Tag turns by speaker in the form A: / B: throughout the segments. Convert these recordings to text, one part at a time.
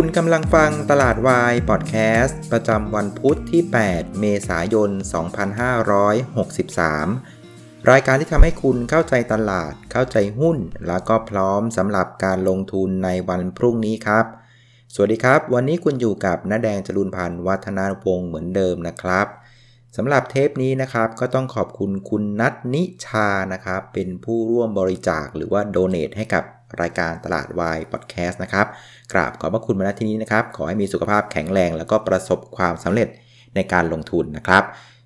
A: คุณกำลังฟังตลาดวายพอดแคสต์ประจำวันพุทธที่ 8 เมษายน 2563 รายการที่ทำให้คุณเข้าใจตลาด เข้าใจหุ้น แล้วก็พร้อมสำหรับการลงทุนในวันพรุ่งนี้ครับ สวัสดีครับ วันนี้คุณอยู่กับน้าแดงจรุนพันธ์วัฒนาวงศ์เหมือนเดิมนะครับสำหรับเทปนี้นะครับก็ต้องขอบคุณคุณนัทนิชานะครับเป็นผู้ร่วมบริจาคหรือว่าโดเน a ให้กับ รายการตลาดวายพอดแคสต์นะครับ กราบขอบพระคุณมาณที่นี้นะครับ ขอให้มีสุขภาพแข็งแรง แล้วก็ประสบความสำเร็จในการลงทุนนะครับ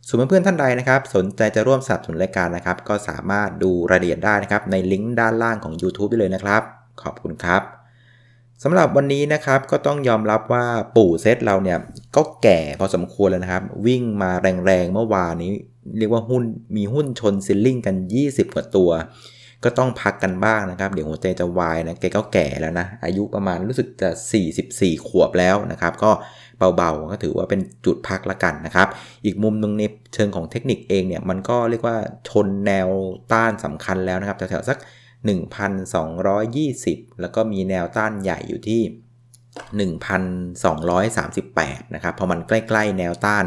A: ส่วนเพื่อนๆท่านใดนะครับ สนใจจะร่วมสนับสนุนรายการนะครับ ก็สามารถดูรายละเอียดได้นะครับ ในลิงก์ด้านล่างของ YouTube ได้เลยนะครับ ขอบคุณครับสำหรับวันนี้นะครับก็ต้องยอมรับว่าปู่เซตเราเนี่ยก็แก่พอสมควรแล้วนะครับ วิ่งมาแรงๆเมื่อวานนี้ เรียกว่าหุ้นมีหุ้นชนซิลลิงกัน 20 กว่าตัว ก็ต้องพักกันบ้างนะครับ เดี๋ยวหัวใจจะวายนะแกก็แก่แล้วนะ อายุประมาณรู้สึกจะ 44 ขวบแล้วนะครับ ก็เบาๆ ก็ถือว่าเป็นจุดพักละกันนะครับ อีกมุมนึงในเชิงของเทคนิคเองเนี่ยมันก็เรียกว่าชนแนวต้านสำคัญแล้วนะครับแถวๆสัก 1,220 แล้วก็มีแนวต้านใหญ่อยู่ที่ 1,238 นะครับพอมันใกล้ ๆ แนวต้าน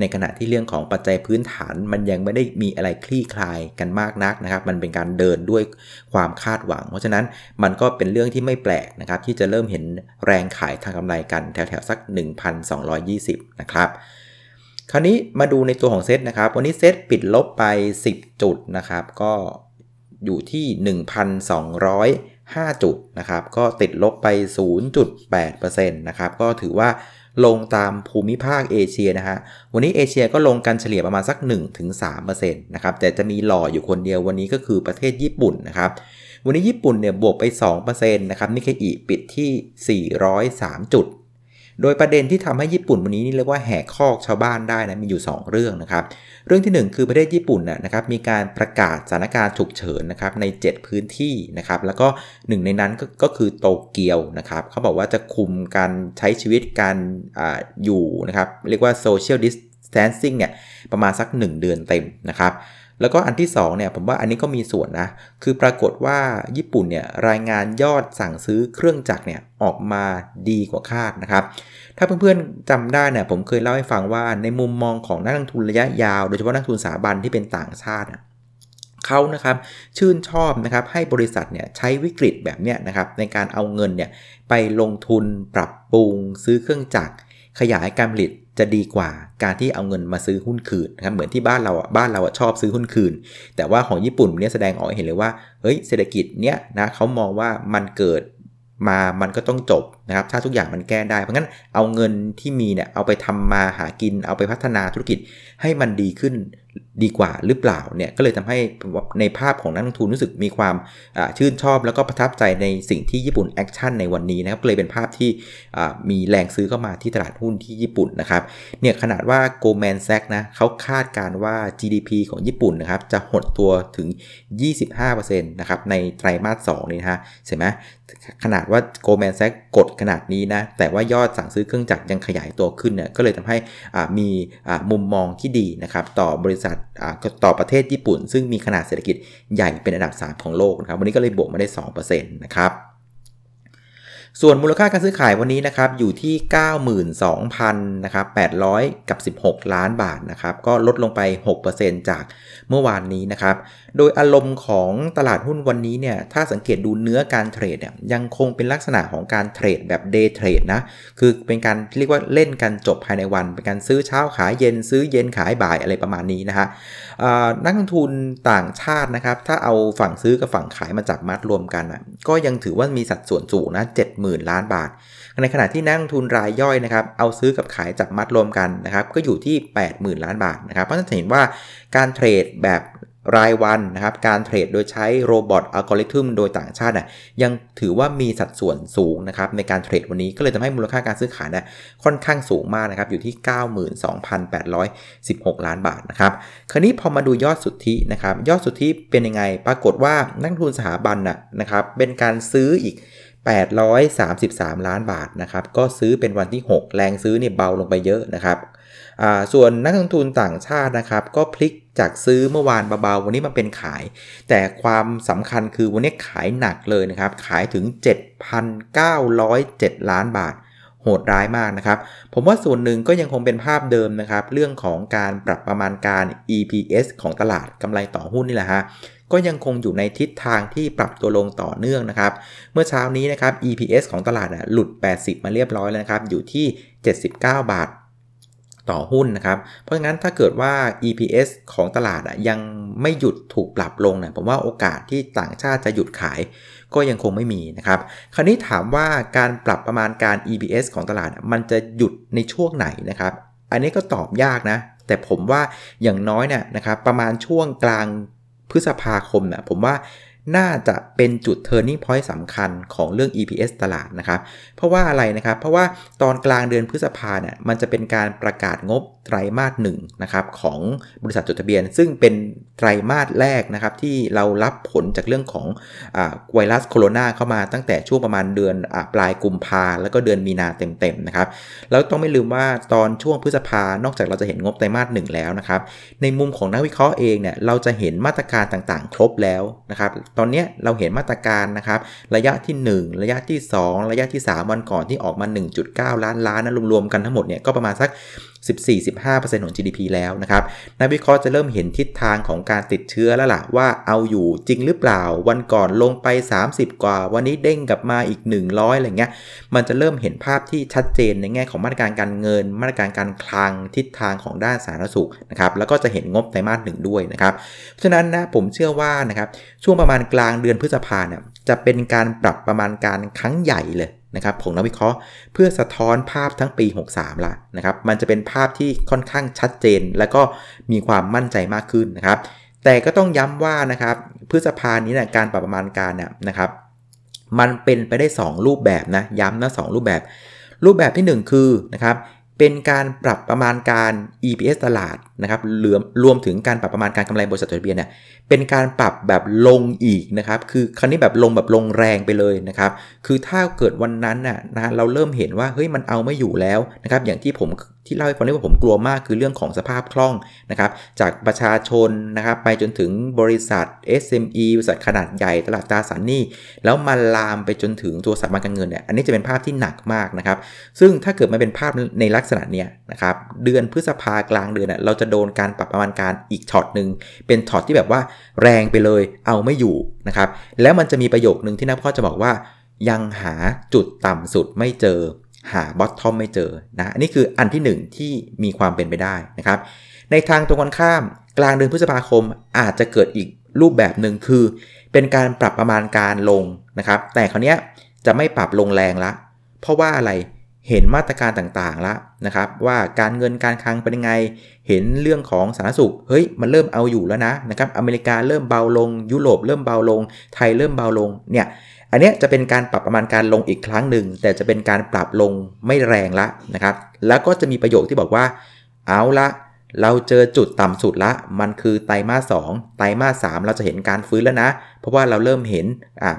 A: ในขณะที่เรื่องของปัจจัยพื้นฐาน มันยังไม่ได้มีอะไรคลี่คลายกันมากนักนะครับ มันเป็นการเดินด้วยความคาดหวัง เพราะฉะนั้นมันก็เป็นเรื่องที่ไม่แปลกนะครับที่จะเริ่มเห็นแรงขายทางกำไรกันแถวๆสัก 1,220 นะครับคราวนี้มาดูในตัวของเซตนะครับ วันนี้เซตปิดลบไป 10 จุดนะครับ ก็อยู่ที่ 1,205 จุดนะครับ ก็ติดลบไป 0.8%นะครับ ก็ถือว่า ลงตามภูมิภาคเอเชียนะฮะ วันนี้เอเชียก็ลงกันเฉลี่ยประมาณสัก 1-3%นะครับ แต่จะมีหล่ออยู่คนเดียววันนี้ก็คือประเทศญี่ปุ่นนะครับ วันนี้ญี่ปุ่นเนี่ยบวกไป 2%นะครับ นิเคอิปิดที่ 403 จุด โดยประเด็นที่ทำให้ญี่ปุ่นวันนี้นี่เรียกว่าแหกคอกชาวบ้านได้นะมีอยู่ 2 เรื่องนะครับ เรื่องที่ 1 คือประเทศญี่ปุ่นนะครับมีการประกาศสถานการณ์ฉุกเฉินนะครับใน 7 พื้นที่นะครับแล้วก็หนึ่งในนั้นก็กคือโตเกียวนะครับเขาบอกว่าจะคุมการใช้ชีวิตการออยู่นะครับเรียกว่า social distancing เนี่ยประมาณสัก 1 เดือนเต็มนะครับ แล้วก็อันที่2เนี่ยผมว่าอันนี้ก็มีส่วนนะ คือปรากฏว่าญี่ปุ่นเนี่ยรายงานยอดสั่งซื้อเครื่องจักรเนี่ยออกมาดีกว่าคาดนะครับ ถ้าเพื่อนๆจำได้เนี่ยผมเคยเล่าให้ฟังว่าในมุมมองของนักลงทุนระยะยาว โดยเฉพาะนักทุนสถาบันที่เป็นต่างชาติเขานะครับชื่นชอบนะครับให้บริษัทเนี่ยใช้วิกฤตแบบเนี้ยนะครับในการเอาเงินเนี่ยไปลงทุนปรับปรุงซื้อเครื่องจักรขยายการผลิต จะดีกว่าการที่เอาเงินมาซื้อหุ้นคืนนะครับเหมือนที่บ้านเราอะบ้านเราอะชอบซื้อหุ้นคืน แต่ว่าของญี่ปุ่นเนี่ยแสดงออกเห็นเลยว่าเฮ้ยเศรษฐกิจเนี้ยนะเขามองว่ามันเกิดมามันก็ต้องจบ นะครับถ้าทุกอย่างมันแก้ได้ เพราะงั้นเอาเงินที่มีเนี่ยเอาไปทำมาหากิน เอาไปพัฒนาธุรกิจให้มันดีขึ้นดีกว่าหรือเปล่าเนี่ยก็เลยทำให้ในภาพของนักลงทุนรู้สึกมีความชื่นชอบ แล้วก็ประทับใจในสิ่งที่ญี่ปุ่น action ในวันนี้นะครับเลยเป็นภาพที่มีแรงซื้อเข้ามาที่ตลาดหุ้นที่ญี่ปุ่นนะครับเนี่ยขนาดว่า Goldman Sachs นะเขาคาดการว่า GDP ของญี่ปุ่นนะครับจะหดตัวถึง 25%นะครับในไตรมาส2นี่นะฮะเห็นไหมขนาดว่า Goldman Sachs กดขนาดนี้นะ แต่ว่ายอดสั่งซื้อเครื่องจักรยังขยายตัวขึ้นเนี่ย ก็เลยทำให้มีมุมมองที่ดีนะครับต่อบริษัทต่อประเทศญี่ปุ่น ซึ่งมีขนาดเศรษฐกิจใหญ่เป็นอันดับ 3 ของโลกนะครับ วันนี้ก็เลยบวกมาได้ 2%นะครับ ส่วนมูลค่าการซื้อขายวันนี้นะครับอยู่ที่ 92,000นะครับ800 กับ 16 ล้านบาทนะครับก็ลดลงไป 6%จากเมื่อวานนี้นะครับโดยอารมณ์ของตลาดหุ้นวันนี้เนี่ยถ้าสังเกตดูเนื้อการเทรดเนี่ยยังคงเป็นลักษณะของการเทรดแบบเดย์เทรดนะคือเป็นการเรียกว่าเล่นกันจบภายในวัน เป็นการซื้อเช้าขายเย็นซื้อเย็นขายบ่ายอะไรประมาณนี้นะฮะนักลงทุนต่างชาตินะครับถ้าเอาฝั่งซื้อกับฝั่งขายมาจับมัดรวมกันก็ยังถือว่ามีสัดส่วนสูงนะ70,000 ล้านบาท ในขณะที่นักลงทุนรายย่อยนะครับเอาซื้อกับขายจับมัดรวมกันนะครับก็อยู่ที่ 80,000 ล้านบาทนะครับเพราะฉะนั้นเห็นว่าการเทรดแบบรายวันนะครับการเทรดโดยใช้โรบอทอัลกอริทึมโดยต่างชาติน่ยยังถือว่ามีสัดส่วนสูงนะครับในการเทรดวันนี้ก็เลยทำให้มูลค่าการซื้อขายนะค่อนข้างสูงมากนะครับอยู่ที่ 92,816 ล้านบาทนะครับคราวนี้พอมาดูยอดสุทธินะครับยอดสุทธิเป็นยังไง ปรากฏว่านักทุนสถาบันนะนะครับเป็นการซื้ออีก 833 ล้านบาทนะครับ ก็ซื้อเป็นวันที่ 6 แรงซื้อเนี่ยเบาลงไปเยอะนะครับ ส่วนนักลงทุนต่างชาตินะครับ ก็พลิกจากซื้อเมื่อวานเบาๆวันนี้มาเป็นขาย แต่ความสำคัญคือวันนี้ขายหนักเลยนะครับ ขายถึง 7,907 ล้านบาท โหดร้ายมากนะครับ ผมว่าส่วนหนึ่งก็ยังคงเป็นภาพเดิมนะครับ เรื่องของการปรับประมาณการ EPS ของตลาดกำไรต่อหุ้นนี่แหละฮะ ก็ยังคงอยู่ในทิศทางที่ปรับตัวลงต่อเนื่องนะครับ เมื่อเช้านี้นะครับ EPS ของตลาดหลุด 80 มาเรียบร้อยแล้วนะครับ อยู่ที่ 79 บาทต่อหุ้นนะครับ เพราะงั้นถ้าเกิดว่า EPS ของตลาดยังไม่หยุดถูกปรับลงนะผมว่าโอกาสที่ต่างชาติจะหยุดขายก็ยังคงไม่มีนะครับ คราวนี้ถามว่าการปรับประมาณการ EPS ของตลาดมันจะหยุดในช่วงไหนนะครับ อันนี้ก็ตอบยากนะ แต่ผมว่าอย่างน้อยเนี่ยนะครับประมาณช่วงกลาง พฤษภาคมเนะ่ยผมว่า น่าจะเป็นจุด turning point สำคัญของเรื่อง EPS ตลาดนะครับ เพราะว่าอะไรนะครับ เพราะว่าตอนกลางเดือนพฤษภาเนี่ยมันจะเป็นการประกาศงบไตรมาสหนึ่งนะครับของบริษัทจดทะเบียน ซึ่งเป็นไตรมาสแรกนะครับที่เรารับผลจากเรื่องของอไวรัสโคโรนาเข้ามาตั้งแต่ช่วงประมาณเดือนอปลายกุมภาแล้วก็เดือนมีนาเต็มๆนะครับแล้วต้องไม่ลืมว่าตอนช่วงพฤษภานอกจากเราจะเห็นงบไตรมาสหนึ่งแล้วนะครับในมุมของนักวิเคราะห์เองเนี่ยเราจะเห็นมาตรการต่างๆ ครบแล้วนะครับตอนนี้เราเห็นมาตรการนะครับระยะที่ 1 ระยะที่ 2 ระยะที่ 3 วันก่อนที่ออกมา 1.9 ล้านล้านนะรวมๆกันทั้งหมดเนี่ยก็ประมาณสัก 14-15%ของ GDP แล้วนะครับนักวิเคราะห์จะเริ่มเห็นทิศทางของการติดเชื้อแล้วล่ะว่าเอาอยู่จริงหรือเปล่า วันก่อนลงไป 30 กว่า วันนี้เด้งกลับมาอีก 100อะไรเงี้ยมันจะเริ่มเห็นภาพที่ชัดเจนในแง่ของมาตรการการเงิน มาตรการการคลังทิศทางของด้านสาธารณสุขนะครับแล้วก็จะเห็นงบไตรมาสหนึ่งด้วยนะครับเพราะฉะนั้นนะผมเชื่อว่านะครับช่วงประมาณกลางเดือนพฤษภาเนี่ยจะเป็นการปรับประมาณการครั้งใหญ่เลย นะครับของนักวิเคราะห์เพื่อสะท้อนภาพทั้งปี 63ละนะครับมันจะเป็นภาพที่ค่อนข้างชัดเจน และก็มีความมั่นใจมากขึ้นนะครับ แต่ก็ต้องย้ำว่านะครับพฤษภานี้นะการปรับประมาณการเนี่ยนะครับ มันเป็นไปได้ 2 รูปแบบนะย้ำนะสรูปแบบ รูปแบบที่ 1 คือนะครับ เป็นการปรับประมาณการ EPS ตลาดนะครับรวมรวมถึงการปรับประมาณการกำไรบริษัทจดทะเบียนเนี่ยเป็นการปรับแบบลงอีกนะครับ คือครั้นี้แบบลงแบบลงแรงไปเลยนะครับ คือถ้าเกิดวันนั้นน่ะนะเราเริ่มเห็นว่าเฮ้ยมันเอาไม่อยู่แล้วนะครับ อย่างที่ผม ที่เล่าให้ฟังว่าผมกลัวมากคือเรื่องของสภาพคล่องนะครับจากประชาชนนะครับไปจนถึงบริษัท SME บริษัทขนาดใหญ่ตลาดตราสารหนี้ แล้วมาลามไปจนถึงตัวสถาบันการเงินเนี่ยอันนี้จะเป็นภาพที่หนักมากนะครับ ซึ่งถ้าเกิดมันเป็นภาพในลักษณะเนี้ยนะครับเดือนพฤษภากลางเดือนเราจะโดนการปรับประมาณการอีกช็อตหนึ่งเป็นช็อตที่แบบว่าแรงไปเลยเอาไม่อยู่นะครับแล้วมันจะมีประโยคหนึ่งที่นักพ่อจะบอกว่า ยังหาจุดต่ำสุดไม่เจอ หา bottom ไม่เจอนะอันนี้คืออันที่ 1 ที่มีความเป็นไปได้นะครับ ในทางตรงกันข้ามกลางเดือนพฤษภาคมอาจจะเกิดอีกรูปแบบหนึ่งคือ เป็นการปรับประมาณการลงนะครับ แต่คราวนี้จะไม่ปรับลงแรงละ เพราะว่าอะไรเห็นมาตรการต่างๆแล้วนะครับ ว่าการเงินการคลังเป็นยังไง เห็นเรื่องของสาธารณสุขเฮ้ยมันเริ่มเอาอยู่แล้วนะนะครับอเมริกาเริ่มเบาลง ยุโรปเริ่มเบาลง ไทยเริ่มเบาลงเนี่ย อันนี้จะเป็นการปรับประมาณการลงอีกครั้งหนึ่ง แต่จะเป็นการปรับลงไม่แรงละนะครับ แล้วก็จะมีประโยคที่บอกว่า เอาละเราเจอจุดต่ำสุดละ มันคือไตรมาสสไตรมาสสเราจะเห็นการฟื้นแล้วนะ เพราะว่าเราเริ่มเห็น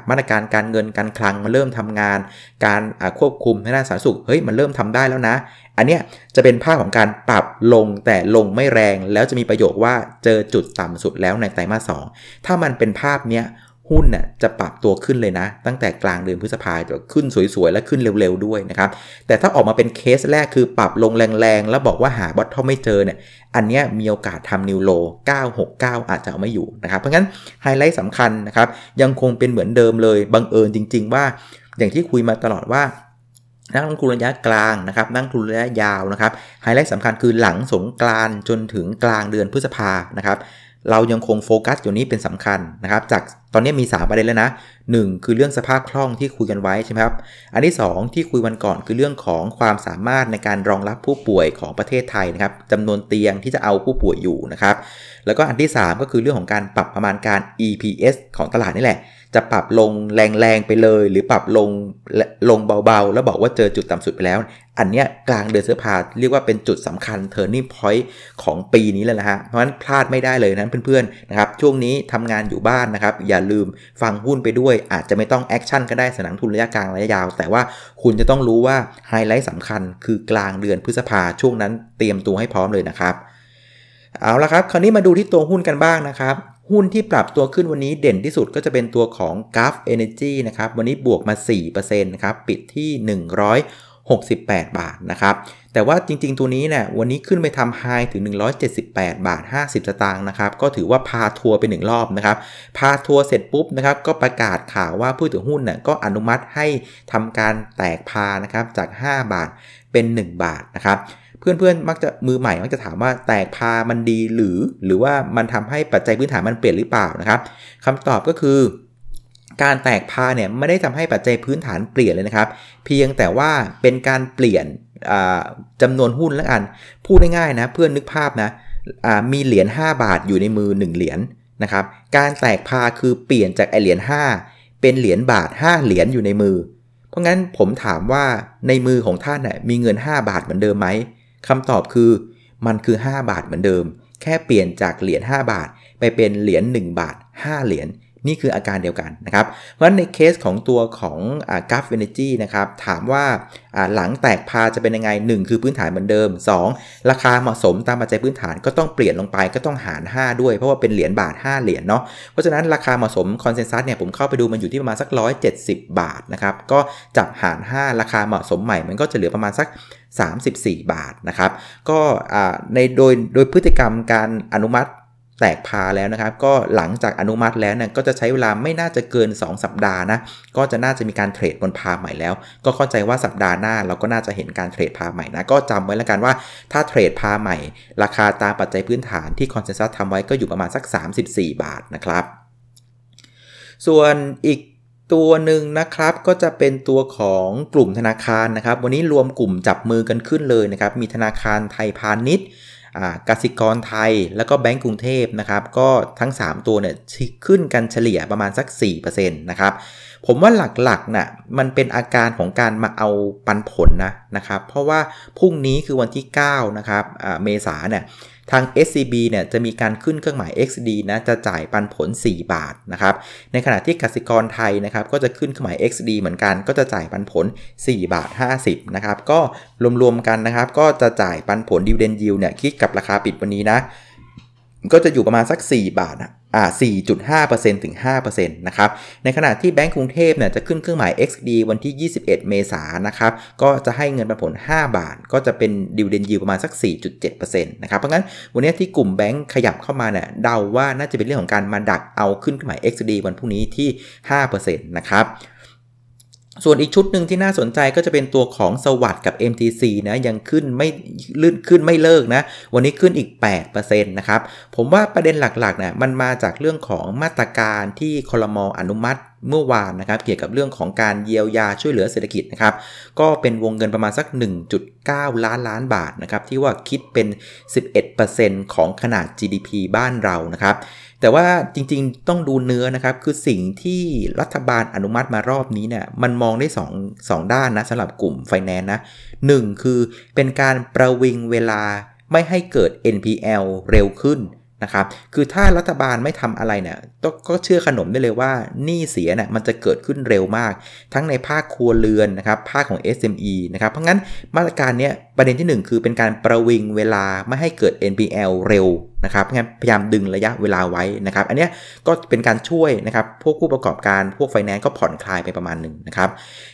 A: มาตรการการเงินการคลังมันเริ่มทำงาน การควบคุมในด้านสาธารณสุข เฮ้ยมันเริ่มทำได้แล้วนะ อันเนี้ยจะเป็นภาพของการปรับลงแต่ลงไม่แรง แล้วจะมีประโยคว่าเจอจุดต่ำสุดแล้วในไตรมาสสถ้ามันเป็นภาพเนี้ย หุ้นน่ะจะปรับตัวขึ้นเลยนะ ตั้งแต่กลางเดือนพฤษภาคมขึ้นสวยๆ และขึ้นเร็วๆด้วยนะครับ แต่ถ้าออกมาเป็นเคสแรกคือปรับลงแรงๆ แล้วบอกว่าหาบอททอมไม่เจอเนี่ยอันนี้มีโอกาสทำ new low 969 อาจจะเอาไม่อยู่นะครับ เพราะงั้นไฮไลท์สำคัญนะครับ ยังคงเป็นเหมือนเดิมเลยบังเอิญจริง ๆ ว่า อย่างที่คุยมาตลอดว่านักลงทุนระยะกลางนะครับนักลงทุนระยะยาวนะครับไฮไลท์สำคัญคือหลังสงกรานต์จนถึงกลางเดือนพฤษภานะครับเรายังคงโฟกัสอยู่นี้เป็นสำคัญนะครับ จาก ตอนนี้มี 3 ประเด็นแล้วนะ 1 คือเรื่องสภาพคล่องที่คุยกันไว้ใช่ไหมครับ อันที่ 2 ที่คุยวันก่อนคือเรื่องของความสามารถในการรองรับผู้ป่วยของประเทศไทยนะครับจำนวนเตียงที่จะเอาผู้ป่วยอยู่นะครับ แล้วก็อันที่ 3 ก็คือเรื่องของการปรับประมาณการ EPS ของตลาดนี่แหละ จะปรับลงแรงๆไปเลย หรือปรับลงลงเบาๆ แล้วบอกว่าเจอจุดต่ำสุดไปแล้ว อันเนี้ยกลางเดือนเสื้อผ้าเรียกว่าเป็นจุดสำคัญ turning point ของปีนี้เลยนะฮะ เพราะฉะนั้นพลาดไม่ได้เลยนะเพื่อนๆนะครับช่วงนี้ทำงานอยู่บ้านนะครับ อย่าลืมฟังหุ้นไปด้วย อาจจะไม่ต้อง action ก็ได้สำหรับนักลงทุนระยะกลางระยะยาว แต่ว่าคุณจะต้องรู้ว่าไฮไลท์สำคัญคือกลางเดือนพฤษภาช่วงนั้นเตรียมตัวให้พร้อมเลยนะครับเอาละครับ คราวนี้มาดูที่ตัวหุ้นกันบ้างนะครับ หุ้นที่ปรับตัวขึ้นวันนี้เด่นที่สุดก็จะเป็นตัวของ g u f Energy นะครับ วันนี้บวกมา 4%นะครับ ปิดที่ 168 บาทนะครับ แต่ว่าจริงๆ ตัวนี้เนี่ยวันนี้ขึ้นไปทำไฮถึง 178 บาท 50 สตางค์นะครับ ก็ถือว่าพาทัวร์ไปหนึ่งรอบนะครับ พาทัวร์เสร็จปุ๊บนะครับ ก็ประกาศข่าวว่าผู้ถือหุ้นเนี่ยก็อนุมัติให้ทำการแตกพานะครับจาก 5 บาทเป็น 1 บาทนะครับ เพื่อนๆมักจะมือใหม่มักจะถามว่าแตกพามันดีหรือ หรือว่ามันทำให้ปัจจัยพื้นฐานมันเปลี่ยนหรือเปล่านะครับคำตอบก็คือ การแตกพาเนี่ยไม่ได้ทำให้ปัจจัยพื้นฐานเปลี่ยนเลยนะครับ เพียงแต่ว่าเป็นการเปลี่ยนจำนวนหุ้นล้วกันพูดง่ายๆนะเพื่อนนึกภาพนะมีเหรียญ5บาทอยู่ในมือ 1 เหรียญนะครับการแตกพาคือเปลี่ยนจากไอเหรียญ5เป็นเหรียญบาท 5 เหรียญอยู่ในมือ เพราะงั้นผมถามว่าในมือของท่านน่ยมีเงิน 5 บาทเหมือนเดิมไหม คำตอบคือมันคือ 5 บาทเหมือนเดิม แค่เปลี่ยนจากเหรียญ5บาท ไปเป็นเหรียญ1บาท 5 เหรียญ นี่คืออาการเดียวกันนะครับ เพราะฉะนั้นในเคสของตัวของกราฟเอเนจีนะครับ ถามว่าหลังแตกพาจะเป็นยังไง 1 คือพื้นฐานเหมือนเดิม 2 ราคาเหมาะสมตามปัจจัยพื้นฐานก็ต้องเปลี่ยนลงไปก็ต้องหาร 5 ด้วยเพราะว่าเป็นเหรียญบาท 5 เหรียญเนาะเพราะฉะนั้นราคาเหมาะสมคอนเซนแซสเนี่ยผมเข้าไปดูมันอยู่ที่ประมาณสัก 170 บาทนะครับก็จับหาร 5 ราคาเหมาะสมใหม่มันก็จะเหลือประมาณสัก34 บาทนะครับ ก็ในโดยโดยพฤติกรรมการอนุมัติ แตกพาแล้วนะครับ ก็หลังจากอนุมัติแล้วเนี่ยก็จะใช้เวลาไม่น่าจะเกิน 2 สัปดาห์นะ ก็จะน่าจะมีการเทรดบนพาใหม่แล้ว ก็เข้าใจว่าสัปดาห์หน้าเราก็น่าจะเห็นการเทรดพาใหม่นะ ก็จำไว้แล้วกันว่าถ้าเทรดพาใหม่ ราคาตามปัจจัยพื้นฐานที่คอนเซนแซสทำไว้ก็อยู่ประมาณสัก 34 บาทนะครับ ส่วนอีกตัวหนึ่งนะครับก็จะเป็นตัวของกลุ่มธนาคารนะครับ วันนี้รวมกลุ่มจับมือกันขึ้นเลยนะครับ มีธนาคารไทยพาณิชย์ กสิกรไทยแล้วก็แบงก์กรุงเทพนะครับก็ทั้ง 3 ตัวเนี่ยขึ้นกันเฉลี่ยประมาณสัก4%นะครับผมว่าหลักๆนะ่ะมันเป็นอาการของการมาเอาปันผลนะนะครับเพราะว่าพรุ่งนี้คือวันที่9นะครับเมษาเนี่ย ทาง SCB เนี่ยจะมีการขึ้นเครื่องหมาย XD นะจะจ่ายปันผล 4 บาทนะครับในขณะที่กสิกรไทยนะครับก็จะขึ้นเครื่องหมาย XD เหมือนกัน ก็จะจ่ายปันผล 4 บาท 50นะครับก็รวมๆกันนะครับก็จะจ่ายปันผลดิวเดนยิวเนี่ยคิดกับราคาปิดวันนี้นะก็จะอยู่ประมาณสัก 4 บาทอะ 4.5%ถึง5%นะครับ ในขณะที่แบงก์กรุงเทพเนี่ยจะขึ้นเครื่องหมาย XD วันที่ 21 เมษายนนะครับ ก็จะให้เงินปันผล 5 บาท ก็จะเป็นดิวเดนยิวประมาณสัก 4.7%นะครับ เพราะงั้นวันนี้ที่กลุ่มแบงก์ขยับเข้ามาเนี่ยเดาว่าน่าจะเป็นเรื่องของการมาดักเอาขึ้นเครื่องหมาย XD วันพรุ่งนี้ที่ 5%นะครับ ส่วนอีกชุดหนึ่งที่น่าสนใจก็จะเป็นตัวของสวัสด์กับ MTC นะยังขึ้นไม่ลื่นขึ้นไม่เลิกนะ วันนี้ขึ้นอีก 8%นะครับ ผมว่าประเด็นหลักๆเนี่ยมันมาจากเรื่องของมาตรการที่คอรมออนุมัติเมื่อวานนะครับเกี่ยวกับเรื่องของการเยียวยาช่วยเหลือเศรษฐกิจนะครับก็เป็นวงเงินประมาณสัก 1.9 ล้านล้านบาทนะครับที่ว่าคิดเป็น 11%ของขนาด GDP บ้านเรานะครับ แต่ว่าจริงๆต้องดูเนื้อนะครับ คือสิ่งที่รัฐบาลอนุมัติมารอบนี้เนี่ยมันมองได้2 2ด้านนะสำหรับกลุ่มไฟแนนซ์นะหนึ่งคือเป็นการประวิงเวลาไม่ให้เกิด NPL เร็วขึ้นนะครับ คือถ้ารัฐบาลไม่ทำอะไรเนี่ยก็เชื่อขนมได้เลยว่าหนี้เสียเนี่ยมันจะเกิดขึ้นเร็วมาก ทั้งในภาคครัวเรือนนะครับ ภาคของ SME นะครับ เพราะงั้นมาตรการเนี้ยประเด็นที่ 1 คือเป็นการประวิงเวลาไม่ให้เกิด NPL เร็ว นะครับงั้นพยายามดึงระยะเวลาไว้นะครับ อันนี้ก็เป็นการช่วยนะครับ พวกผู้ประกอบการพวกไฟแนนซ์ก็ผ่อนคลายไปประมาณหนึ่งนะครับ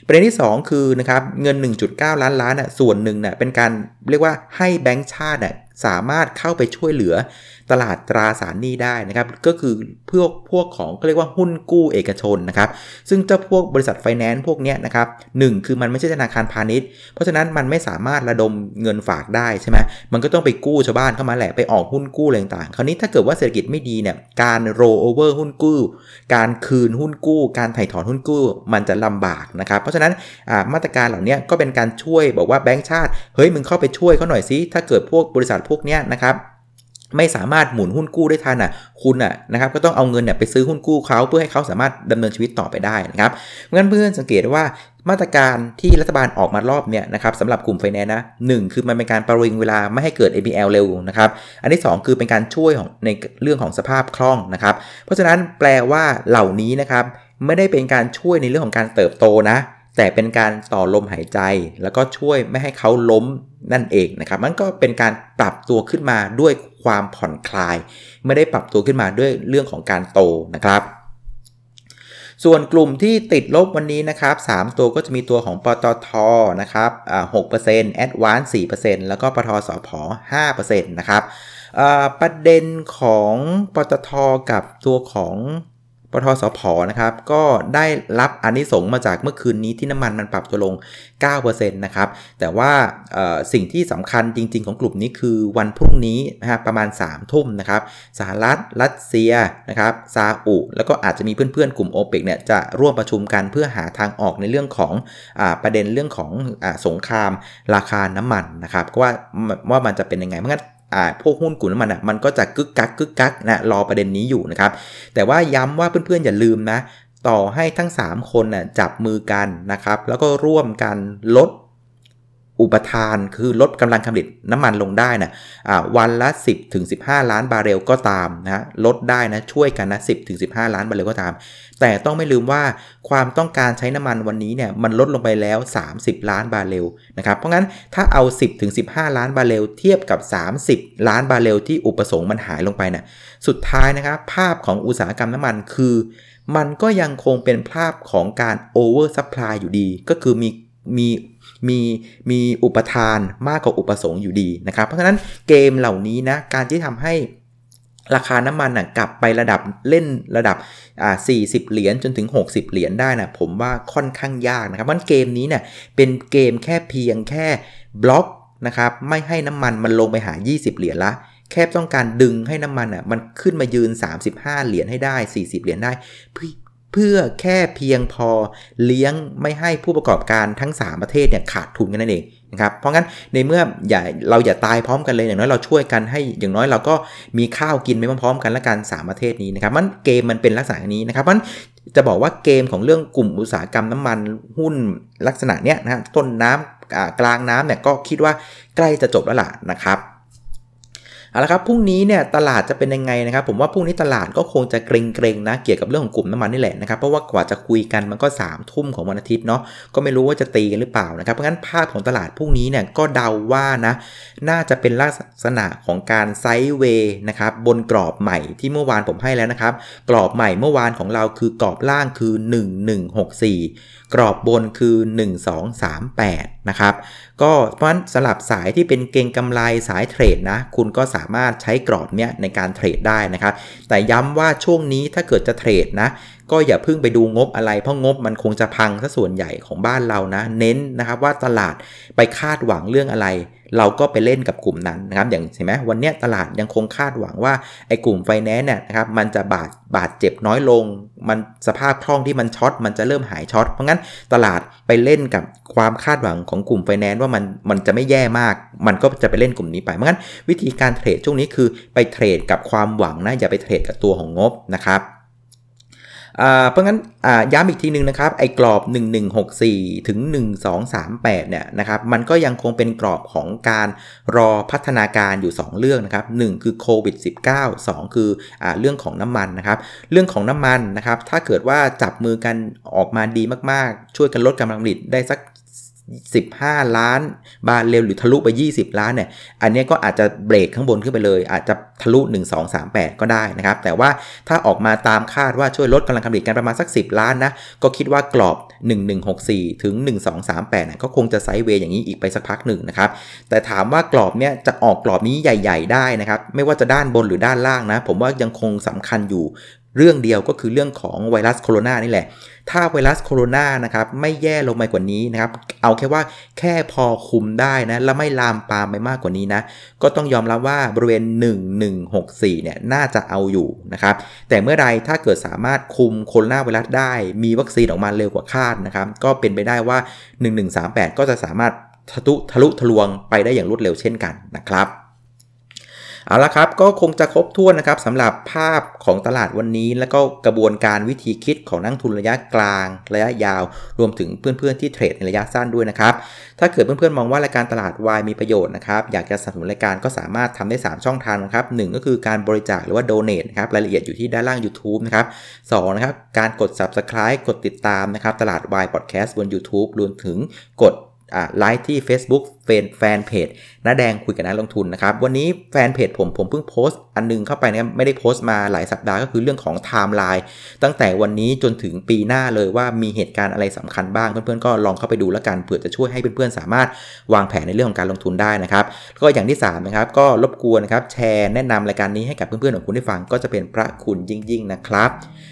A: ประเด็นที่ 2 คือนะครับเงิน 1.9 ล้านล้านอะส่วนหนึ่งเนี่ยเป็นการเรียกว่าให้แบงก์ชาติน่ะสามารถเข้าไปช่วยเหลือ ตลาดตราสารหนี้ได้นะครับก็คือพวกพวกของก็เรียกว่าหุ้นกู้เอกชนนะครับซึ่งเจ้าพวกบริษัทไฟแนนซ์พวกนี้นะครับหคือมันไม่ใช่ธนาคารพาณิชย์ เพราะฉะนั้นมันไม่สามารถระดมเงินฝากได้ใช่ไหมมันก็ต้องไปกู้ชาวบ้านเข้ามาแหละไปออกหุ้นกู้อะไรต่างๆคราวนี้ถ้าเกิดว่าเศรษฐกิจไม่ดีเนี่ยการโรเวอร์หุ้นกู้ การคืนหุ้นกู้ การถ่ายถอนหุ้นกู้ มันจะลำบากนะครับเพราะฉะนั้นมาตรการเหล่านี้ก็เป็นการช่วยบอกว่าแบงก์ชาติเฮ้ยมึงเข้าไปช่วยเขาหน่อยสิถ้าเกิดพวกบริษัทพวกนี้นะครับ ไม่สามารถหมุนหุ้นกู้ได้ทันอะคุณอะนะครับก็ต้องเอาเงินเนี่ยไปซื้อหุ้นกู้เขาเพื่อให้เขาสามารถดำเนินชีวิตต่อไปได้นะครับงั้นเพื่อนสังเกตว่ามาตรการที่รัฐบาลออกมารอบเนี่ยนะครับสำหรับกลุ่มไฟแนนซ์นะหคือมันเป็นการประวิงเวลาไม่ให้เกิด APL เร็วนะครับอันที่ 2 คือเป็นการช่วยของในเรื่องของสภาพคล่องนะครับเพราะฉะนั้นแปลว่าเหล่านี้นะครับไม่ได้เป็นการช่วยในเรื่องของการเติบโตนะ แต่เป็นการต่อลมหายใจ แล้วก็ช่วยไม่ให้เขาล้มนั่นเองนะครับ มันก็เป็นการปรับตัวขึ้นมาด้วยความผ่อนคลาย ไม่ได้ปรับตัวขึ้นมาด้วยเรื่องของการโตนะครับ ส่วนกลุ่มที่ติดลบวันนี้นะครับ 3 ตัวก็จะมีตัวของปตทนะครับอ่า6% Advance 4%แล้วก็ปตทสพ5%นะครับประเด็นของปตทกับตัวของ ปทสพนะครับก็ได้รับอนนิสงมาจากเมื่อคืนนี้ที่น้ำมันมันปรับตัวลง 9%นะครับ แต่ว่าสิ่งที่สำคัญจริง ๆ ของกลุ่มนี้คือวันพรุ่งนี้นะฮะประมาณ 3 ทุ่มนะครับสหรัฐ รัสเซียนะครับซาอุ แล้วก็อาจจะมีเพื่อนๆ กลุ่มโอเปกเนี่ยจะร่วมประชุมกันเพื่อหาทางออกในเรื่องของอประเด็นเรื่องของอสงครามราคาน้ำมันนะครับว่าว่ามันจะเป็นยังไงเพราะงั้น พวกหุ้นกลุ่มน้ำมันอะมันก็จะกึกกักกึกกักนะรอประเด็นนี้อยู่นะครับแต่ว่าย้ำว่าเพื่อนๆอย่าลืมนะต่อให้ทั้ง 3 คนน่ะจับมือกันนะครับแล้วก็ร่วมกันลด อุปทานคือลดกำลังการผลิตน้ำมันลงได้นะะวันละ 10ถึง15 ล้านบาร์เรลก็ตามนะลดได้นะช่วยกันนะ10ถึง15 ล้านบาร์เรลก็ตาม แต่ต้องไม่ลืมว่าความต้องการใช้น้ำมันวันนี้เนี่ยมันลดลงไปแล้ว 30 ล้านบาร์เรลนะครับเพราะงั้นถ้าเอา 10ถึง15 ล้านบาร์เรลเทียบกับ 30 ล้านบาร์เรลที่อุปสงค์มันหายลงไปน่ะสุดท้ายนะครับภาพของอุตสาหกรรมน้ำมันคือ มันก็ยังคงเป็นภาพของการ oversupply อยู่ดีก็คือมีมี มีมีอุปทานมากกว่าอุปสงค์อยู่ดีนะครับ เพราะฉะนั้นเกมเหล่านี้นะการที่ทำให้ราคาน้ำมันนะกลับไประดับเล่นระดับอ่า40 เหรียญจนถึง 60 เหรียญได้นะผมว่าค่อนข้างยากนะครับมันเกมนี้เนี่ยเป็นเกมแค่เพียงแค่บล็อกนะครับไม่ให้น้ำมันมันลงไปหา 20 เหรียญละแค่ต้องการดึงให้น้ำมันอะมันขึ้นมายืน 35 เหรียญให้ได้ 40 เหรียญได้เพื่อแค่เพียงพอเลี้ยงไม่ให้ผู้ประกอบการทั้ง 3 ประเทศเนี่ยขาดทุนกันนั่นเองนะครับเพราะงั้นในเมื่ออย่าเราอย่าตายพร้อมกันเลยอย่างน้อยเราช่วยกันให้อย่างน้อยเราก็มีข้าวกินไปพร้อมกันและกัน3ประเทศนี้นะครับมันเกมมันเป็นลักษณะนี้นะครับมันจะบอกว่าเกมของเรื่องกลุ่มอุตสาหกรรมน้ำมันหุ้นลักษณะเนี้ยนะฮะต้นน้ำกลางน้ำเนี่ยก็คิดว่าใกล้จะจบแล้วล่ะนะครับ เอาละครับพรุ่งนี้เนี่ยตลาดจะเป็นยังไงนะครับ ผมว่าพรุ่งนี้ตลาดก็คงจะเกรงๆนะ เกี่ยวกับเรื่องของกลุ่มน้ำมันนี่แหละนะครับเพราะว่ากว่าจะคุยกันมันก็3ามทุ่มของวันอาทิตย์เนาะก็ไม่รู้ว่าจะตีกันหรือเปล่านะครับเพราะงั้นภาพของตลาดพรุ่งนี้เนี่ยก็เดาว่านะน่าจะเป็นลักษณะของการไซด์เวย์นะครับบนกรอบใหม่ที่เมื่อวานผมให้แล้วนะครับกรอบใหม่เมื่อวานของเราคือกรอบล่างคือ 1164กรอบบนคือ 1238 นะครับ ก็เพราะฉะนั้นสลับสายที่เป็นเก่งกำไรสายเทรดนะ คุณก็สามารถใช้กรอบเนี้ยในการเทรดได้นะครับ แต่ย้ำว่าช่วงนี้ถ้าเกิดจะเทรดนะก็อย่าเพิ่งไปดูงบอะไร เพราะงบมันคงจะพังซะส่วนใหญ่ของบ้านเรานะ เน้นนะครับว่าตลาดไปคาดหวังเรื่องอะไร เราก็ไปเล่นกับกลุ่มนั้นนะครับอย่างเห็นไหมวันนี้ตลาดยังคงคาดหวังว่าไอ้กลุ่มไฟแนนซ์เนี่ยนะครับมันจะบาดบาดเจ็บน้อยลง มันสภาพคล่องที่มันช็อตมันจะเริ่มหายช็อตเพราะงั้นตลาดไปเล่นกับความคาดหวังของกลุ่มไฟแนนซ์ว่ามันมันจะไม่แย่มาก มันก็จะไปเล่นกลุ่มนี้ไปเพราะงั้นวิธีการเทรดช่วงนี้คือไปเทรดกับความหวังนะอย่าไปเทรดกับตัวของงบนะครับ เพราะงั้นย้ำอีกทีนึงนะครับ ไอ้กรอบ 1164 ถึง 1238 เนี่ยนะครับ มันก็ยังคงเป็นกรอบของการรอพัฒนาการอยู่ 2 เรื่องนะครับ 1 คือโควิด -19 2 คืออเรื่องของน้ำมันนะครับ เรื่องของน้ำมันนะครับ ถ้าเกิดว่าจับมือกันออกมาดีมากๆ ช่วยกันลดกำลังผลิตได้สัก 15 ล้าน บาทเร็วหรือทะลุไป 20 ล้านเนี่ยอันนี้ก็อาจจะเบรกข้างบนขึ้นไปเลย อาจจะทะลุ 1 2 3 8 ก็ได้นะครับแต่ว่าถ้าออกมาตามคาดว่าช่วยลดกำลังการผลิตกันประมาณสัก 10 ล้านนะก็คิดว่ากรอบ 1164 ถึง 1238เนี่ยก็คงจะไซด์เวย์อย่างนี้อีกไปสักพักหนึ่งนะครับแต่ถามว่ากรอบเนี้ยจะออกกรอบนี้ใหญ่ ๆ ได้นะครับไม่ว่าจะด้านบนหรือด้านล่างนะผมว่ายังคงสำคัญอยู่ เรื่องเดียวก็คือเรื่องของไวรัสโคโรนานี่แหละ ถ้าไวรัสโคโรนานะครับไม่แย่ลงไปกว่านี้นะครับ เอาแค่ว่าแค่พอคุมได้นะ แล้วไม่ลามปามไปมากกว่านี้นะ ก็ต้องยอมรับว่าบริเวณ 1164 เนี่ยน่าจะเอาอยู่นะครับ แต่เมื่อไรถ้าเกิดสามารถคุมโคโรนาไวรัสได้ มีวัคซีนออกมาเร็วกว่าคาดนะครับ ก็เป็นไปได้ว่า 1138 ก็จะสามารถทะลุทะลุทะลวงไปได้อย่างรวดเร็วเช่นกันนะครับ เอาละครับก็คงจะครบถ้วนนะครับสำหรับภาพของตลาดวันนี้ แล้วก็กระบวนการวิธีคิดของนักทุนระยะกลาง ระยะยาว รวมถึงเพื่อนๆที่ trade ในระยะสั้นด้วยนะครับ ถ้าเกิดเพื่อนๆมองว่ารายการตลาดวายมีประโยชน์นะครับอยากจะสนับสนุนรายการก็สามารถทำได้ 3 ช่องทางนะครับก็คือการบริจาคหรือว่า donate นะครับรายละเอียดอยู่ที่ด้านล่าง YouTube นะครับนะครับการกด Subscribe กดติดตามนะครับตลาดวายพอดแคสต์บน YouTube รวมถึงกด ไลฟ์ที่ Facebook fanpage น้าแดงคุยกับนักลงทุนนะครับ วันนี้แฟนเพจผมผมเพิ่งโพสต์อันนึงเข้าไปนะไม่ได้โพสต์มาหลายสัปดาห์ก็คือเรื่องของไทม์ไลน์ตั้งแต่วันนี้จนถึงปีหน้าเลยว่ามีเหตุการณ์อะไรสำคัญบ้าง เพื่อนๆก็ลองเข้าไปดูแล้วกันเผื่อจะช่วยให้เพื่อนๆสามารถวางแผนในเรื่องของการลงทุนได้นะครับ ก็อย่างที่3นะครับก็รบกวนครับแชร์แนะนำรายการนี้ให้กับเพื่อนๆของคุณได้ฟังก็จะเป็นพระคุณยิ่งๆนะครับ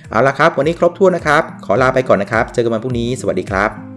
A: เอาละครับ วันนี้ครบถ้วนนะครับ ขอลาไปก่อนนะครับ เจอกันวันพรุ่งนี้สวัสดีครับ